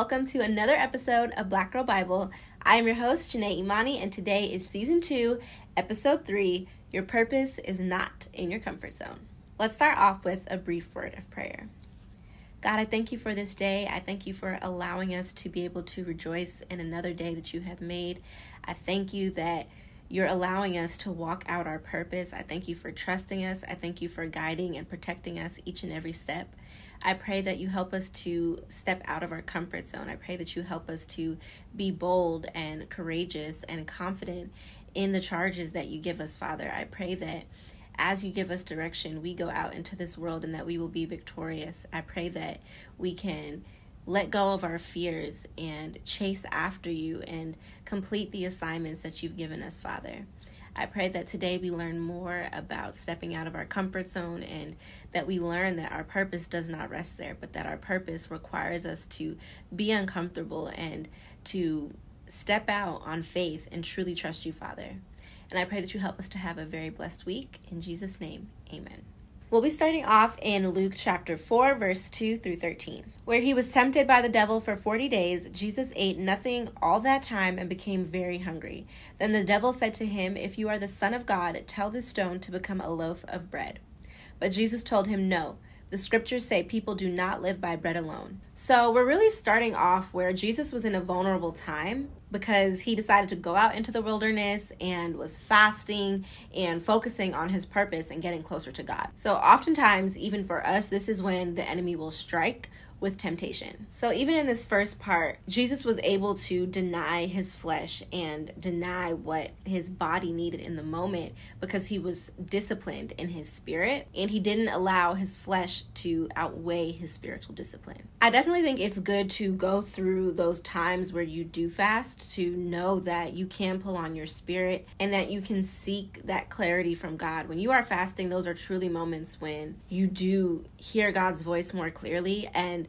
Welcome to another episode of Black Girl Bible. I am your host, Janae Imani, and today is season two, episode three Your Purpose is Not in Your Comfort Zone. Let's start off with a brief word of prayer. God, I thank you for this day. I thank you for allowing us to be able to rejoice in another day that you have made. I thank you that you're allowing us to walk out our purpose. I thank you for trusting us. I thank you for guiding and protecting us each and every step. I pray that you help us to step out of our comfort zone. I pray that you help us to be bold and courageous and confident in the charges that you give us, Father. I pray that as you give us direction, we go out into this world and that we will be victorious. I pray that we can let go of our fears and chase after you and complete the assignments that you've given us, Father. I pray that today we learn more about stepping out of our comfort zone and that we learn that our purpose does not rest there, but that our purpose requires us to be uncomfortable and to step out on faith and truly trust you, Father. And I pray that you help us to have a very blessed week. In Jesus' name, amen. We'll be starting off in Luke chapter 4, verse 2 through 13. Where he was tempted by the devil for 40 days, Jesus ate nothing all that time and became very hungry. Then the devil said to him, If you are the Son of God, tell this stone to become a loaf of bread. But Jesus told him, No the scriptures say people do not live by bread alone. So we're really starting off where Jesus was in a vulnerable time because he decided to go out into the wilderness and was fasting and focusing on his purpose and getting closer to God. So oftentimes, even for us, this is when the enemy will strike with temptation. So, even in this first part, Jesus was able to deny his flesh and deny what his body needed in the moment because he was disciplined in his spirit and he didn't allow his flesh to outweigh his spiritual discipline. I definitely think it's good to go through those times where you do fast to know that you can pull on your spirit and that you can seek that clarity from God. When you are fasting, those are truly moments when you do hear God's voice more clearly and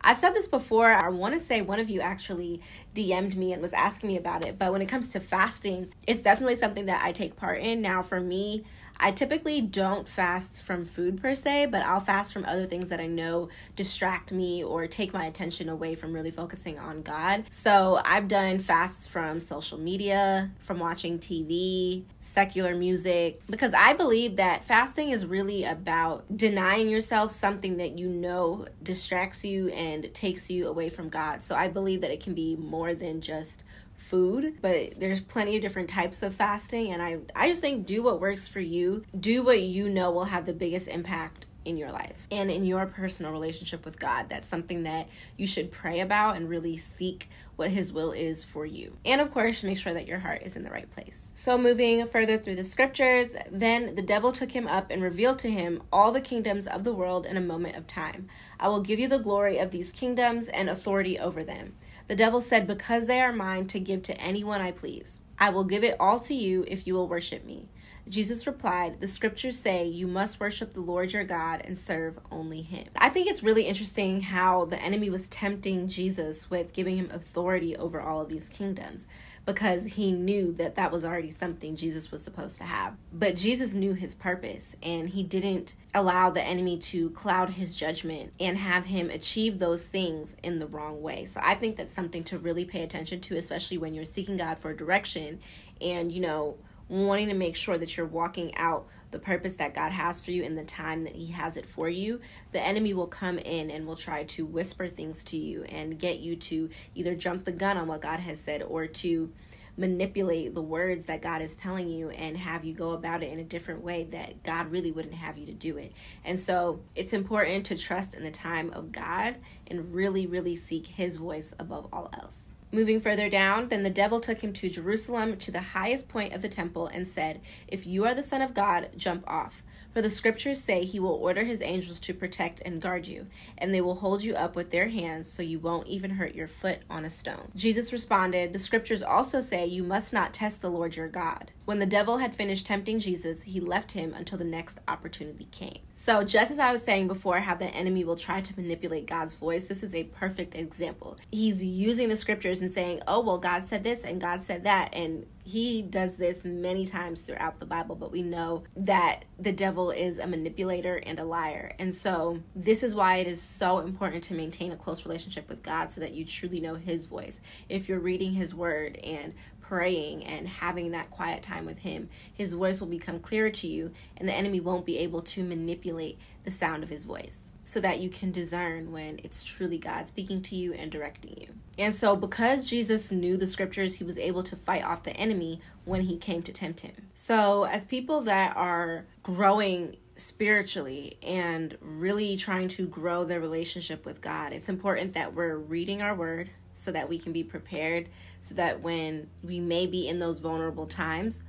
I've said this before. I want to say one of you actually DM'd me and was asking me about it. But when it comes to fasting, it's definitely something that I take part in. Now, for me, I typically don't fast from food per se, but I'll fast from other things that I know distract me or take my attention away from really focusing on God. So I've done fasts from social media, from watching TV, secular music, because I believe that fasting is really about denying yourself something that you know distracts you and takes you away from God. So I believe that it can be more than just food, but there's plenty of different types of fasting and I I just think do what works for you. Do what you know will have the biggest impact in your life and in your personal relationship with God. That's something that you should pray about and really seek what His will is for you. And of course, make sure that your heart is in the right place. So, moving further through the scriptures, then the devil took him up and revealed to him all the kingdoms of the world in a moment of time. I will give you the glory of these kingdoms and authority over them. The devil said, Because they are mine to give to anyone I please. I will give it all to you if you will worship me. Jesus replied, The scriptures say you must worship the Lord your God and serve only him. I think it's really interesting how the enemy was tempting Jesus with giving him authority over all of these kingdoms because he knew that that was already something Jesus was supposed to have. But Jesus knew his purpose and he didn't allow the enemy to cloud his judgment and have him achieve those things in the wrong way. So I think that's something to really pay attention to, especially when you're seeking God for direction and, you know, wanting to make sure that you're walking out the purpose that God has for you in the time that He has it for you, the enemy will come in and will try to whisper things to you and get you to either jump the gun on what God has said or to manipulate the words that God is telling you and have you go about it in a different way that God really wouldn't have you to do it. And so it's important to trust in the time of God and really, really seek His voice above all else. Moving further down, then the devil took him to Jerusalem to the highest point of the temple and said, If you are the Son of God, jump off. For the scriptures say he will order his angels to protect and guard you, and they will hold you up with their hands so you won't even hurt your foot on a stone. Jesus responded, The scriptures also say you must not test the Lord your God. When the devil had finished tempting Jesus, he left him until the next opportunity came. So, just as I was saying before, how the enemy will try to manipulate God's voice, this is a perfect example. He's using the scriptures scriptures and saying, oh, well, God said this and God said that. And he does this many times throughout the Bible, but we know that the devil is a manipulator and a liar. And so, this is why it is so important to maintain a close relationship with God so that you truly know his voice. If you're reading his word and praying and having that quiet time with him, his voice will become clearer to you, and the enemy won't be able to manipulate the sound of his voice so that you can discern when it's truly God speaking to you and directing you. And so, because Jesus knew the scriptures, he was able to fight off the enemy when he came to tempt him. So, as people that are growing spiritually and really trying to grow their relationship with God, it's important that we're reading our word so that we can be prepared, so that when we may be in those vulnerable times,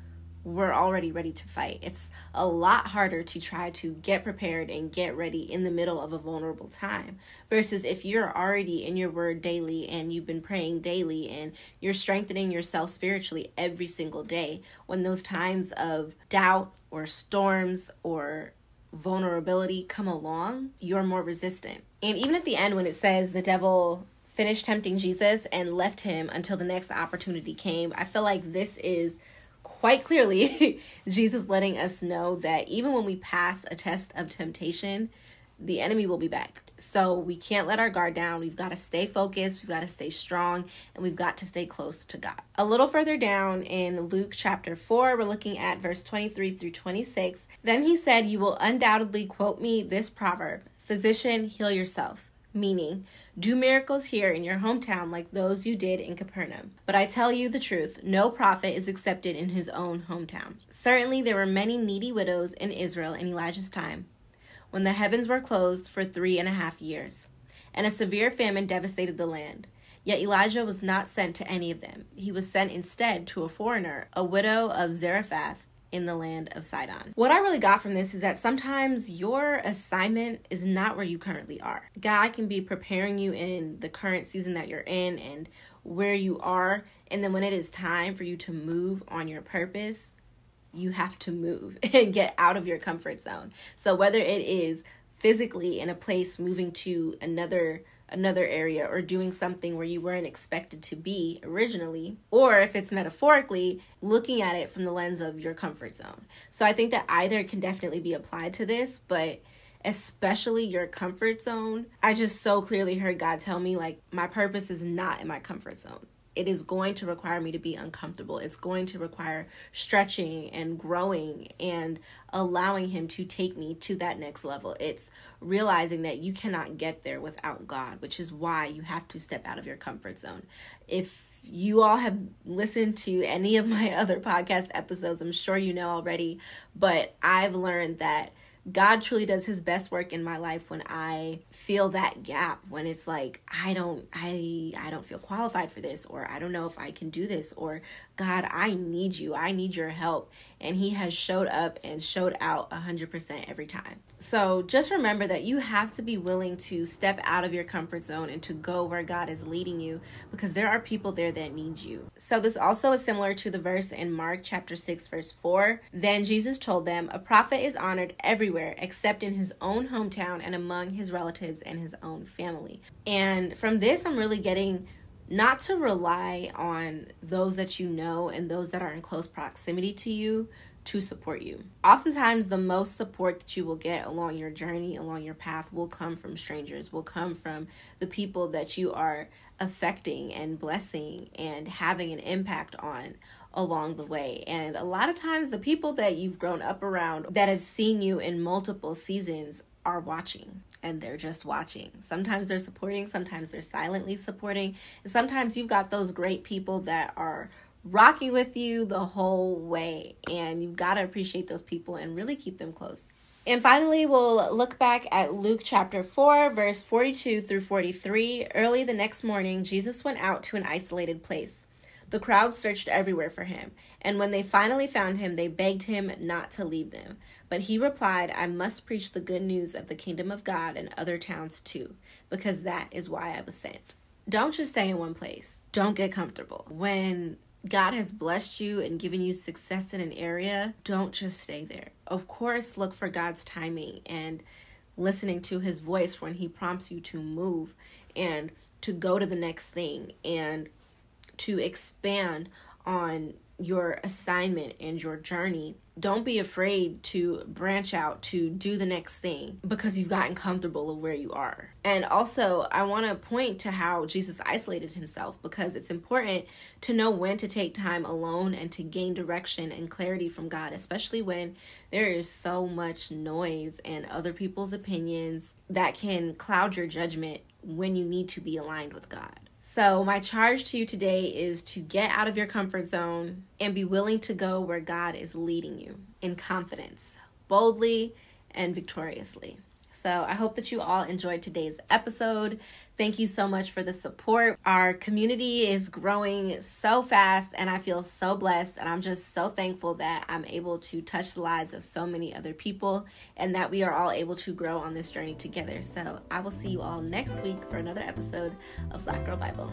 we're already ready to fight. It's a lot harder to try to get prepared and get ready in the middle of a vulnerable time versus if you're already in your word daily and you've been praying daily and you're strengthening yourself spiritually every single day. When those times of doubt or storms or vulnerability come along, you're more resistant. And even at the end, when it says the devil finished tempting Jesus and left him until the next opportunity came, I feel like this is quite clearly Jesus letting us know that even when we pass a test of temptation, the enemy will be back. So we can't let our guard down. We've got to stay focused, we've got to stay strong, and we've got to stay close to God. A little further down in Luke chapter 4, we're looking at verse 23 through 26. Then he said, You will undoubtedly quote me this proverb Physician, heal yourself meaning, do miracles here in your hometown like those you did in Capernaum. But I tell you the truth, no prophet is accepted in his own hometown. Certainly, there were many needy widows in Israel in Elijah's time, when the heavens were closed for three and a half years, and a severe famine devastated the land. Yet Elijah was not sent to any of them. He was sent instead to a foreigner, a widow of Zarephath in the land of Sidon. What I really got from this is that sometimes your assignment is not where you currently are. God can be preparing you in the current season that you're in and where you are. And then when it is time for you to move on your purpose, you have to move and get out of your comfort zone. So whether it is physically in a place moving to another another area or doing something where you weren't expected to be originally, or if it's metaphorically, looking at it from the lens of your comfort zone. So I think that either can definitely be applied to this, but especially your comfort zone, I just so clearly heard God tell me, like, my purpose is not in my comfort zone it is going to require me to be uncomfortable. It's going to require stretching and growing and allowing Him to take me to that next level. It's realizing that you cannot get there without God, which is why you have to step out of your comfort zone. If you all have listened to any of my other podcast episodes, I'm sure you know already, but I've learned that God truly does his best work in my life when I feel that gap when it's like I don't I I don't feel qualified for this or I don't know if I can do this or God I need you I need your help and he has showed up and showed out 100% every time. So just remember that you have to be willing to step out of your comfort zone and to go where God is leading you because there are people there that need you. So this also is similar to the verse in Mark chapter 6 verse 4. Then Jesus told them, "A prophet is honored everywhere except in his own hometown and among his relatives and his own family." And from this I'm really getting not to rely on those that you know and those that are in close proximity to you to support you. Oftentimes, the most support that you will get along your journey, along your path, will come from strangers, will come from the people that you are affecting and blessing and having an impact on along the way. And a lot of times, the people that you've grown up around that have seen you in multiple seasons are watching and they're just watching. Sometimes they're supporting, sometimes they're silently supporting, and sometimes you've got those great people that are rocking with you the whole way, and you've got to appreciate those people and really keep them close. And finally, we'll look back at Luke chapter 4, verse 42 through 43. Early the next morning, Jesus went out to an isolated place. The crowd searched everywhere for him, and when they finally found him, they begged him not to leave them. But he replied, I must preach the good news of the kingdom of God in other towns too, because that is why I was sent. Don't just stay in one place. Don't get comfortable. When God has blessed you and given you success in an area, don't just stay there. Of course, look for God's timing and listening to his voice when he prompts you to move and to go to the next thing and to expand on your assignment and your journey, don't be afraid to branch out to do the next thing because you've gotten comfortable of where you are. And also, I want to point to how Jesus isolated himself because it's important to know when to take time alone and to gain direction and clarity from God, especially when there is so much noise and other people's opinions that can cloud your judgment when you need to be aligned with God. So, my charge to you today is to get out of your comfort zone and be willing to go where God is leading you in confidence, boldly, and victoriously. So I hope that you all enjoyed today's episode. Thank you so much for the support. Our community is growing so fast, and I feel so blessed. And I'm just so thankful that I'm able to touch the lives of so many other people and that we are all able to grow on this journey together. So I will see you all next week for another episode of Black Girl Bible.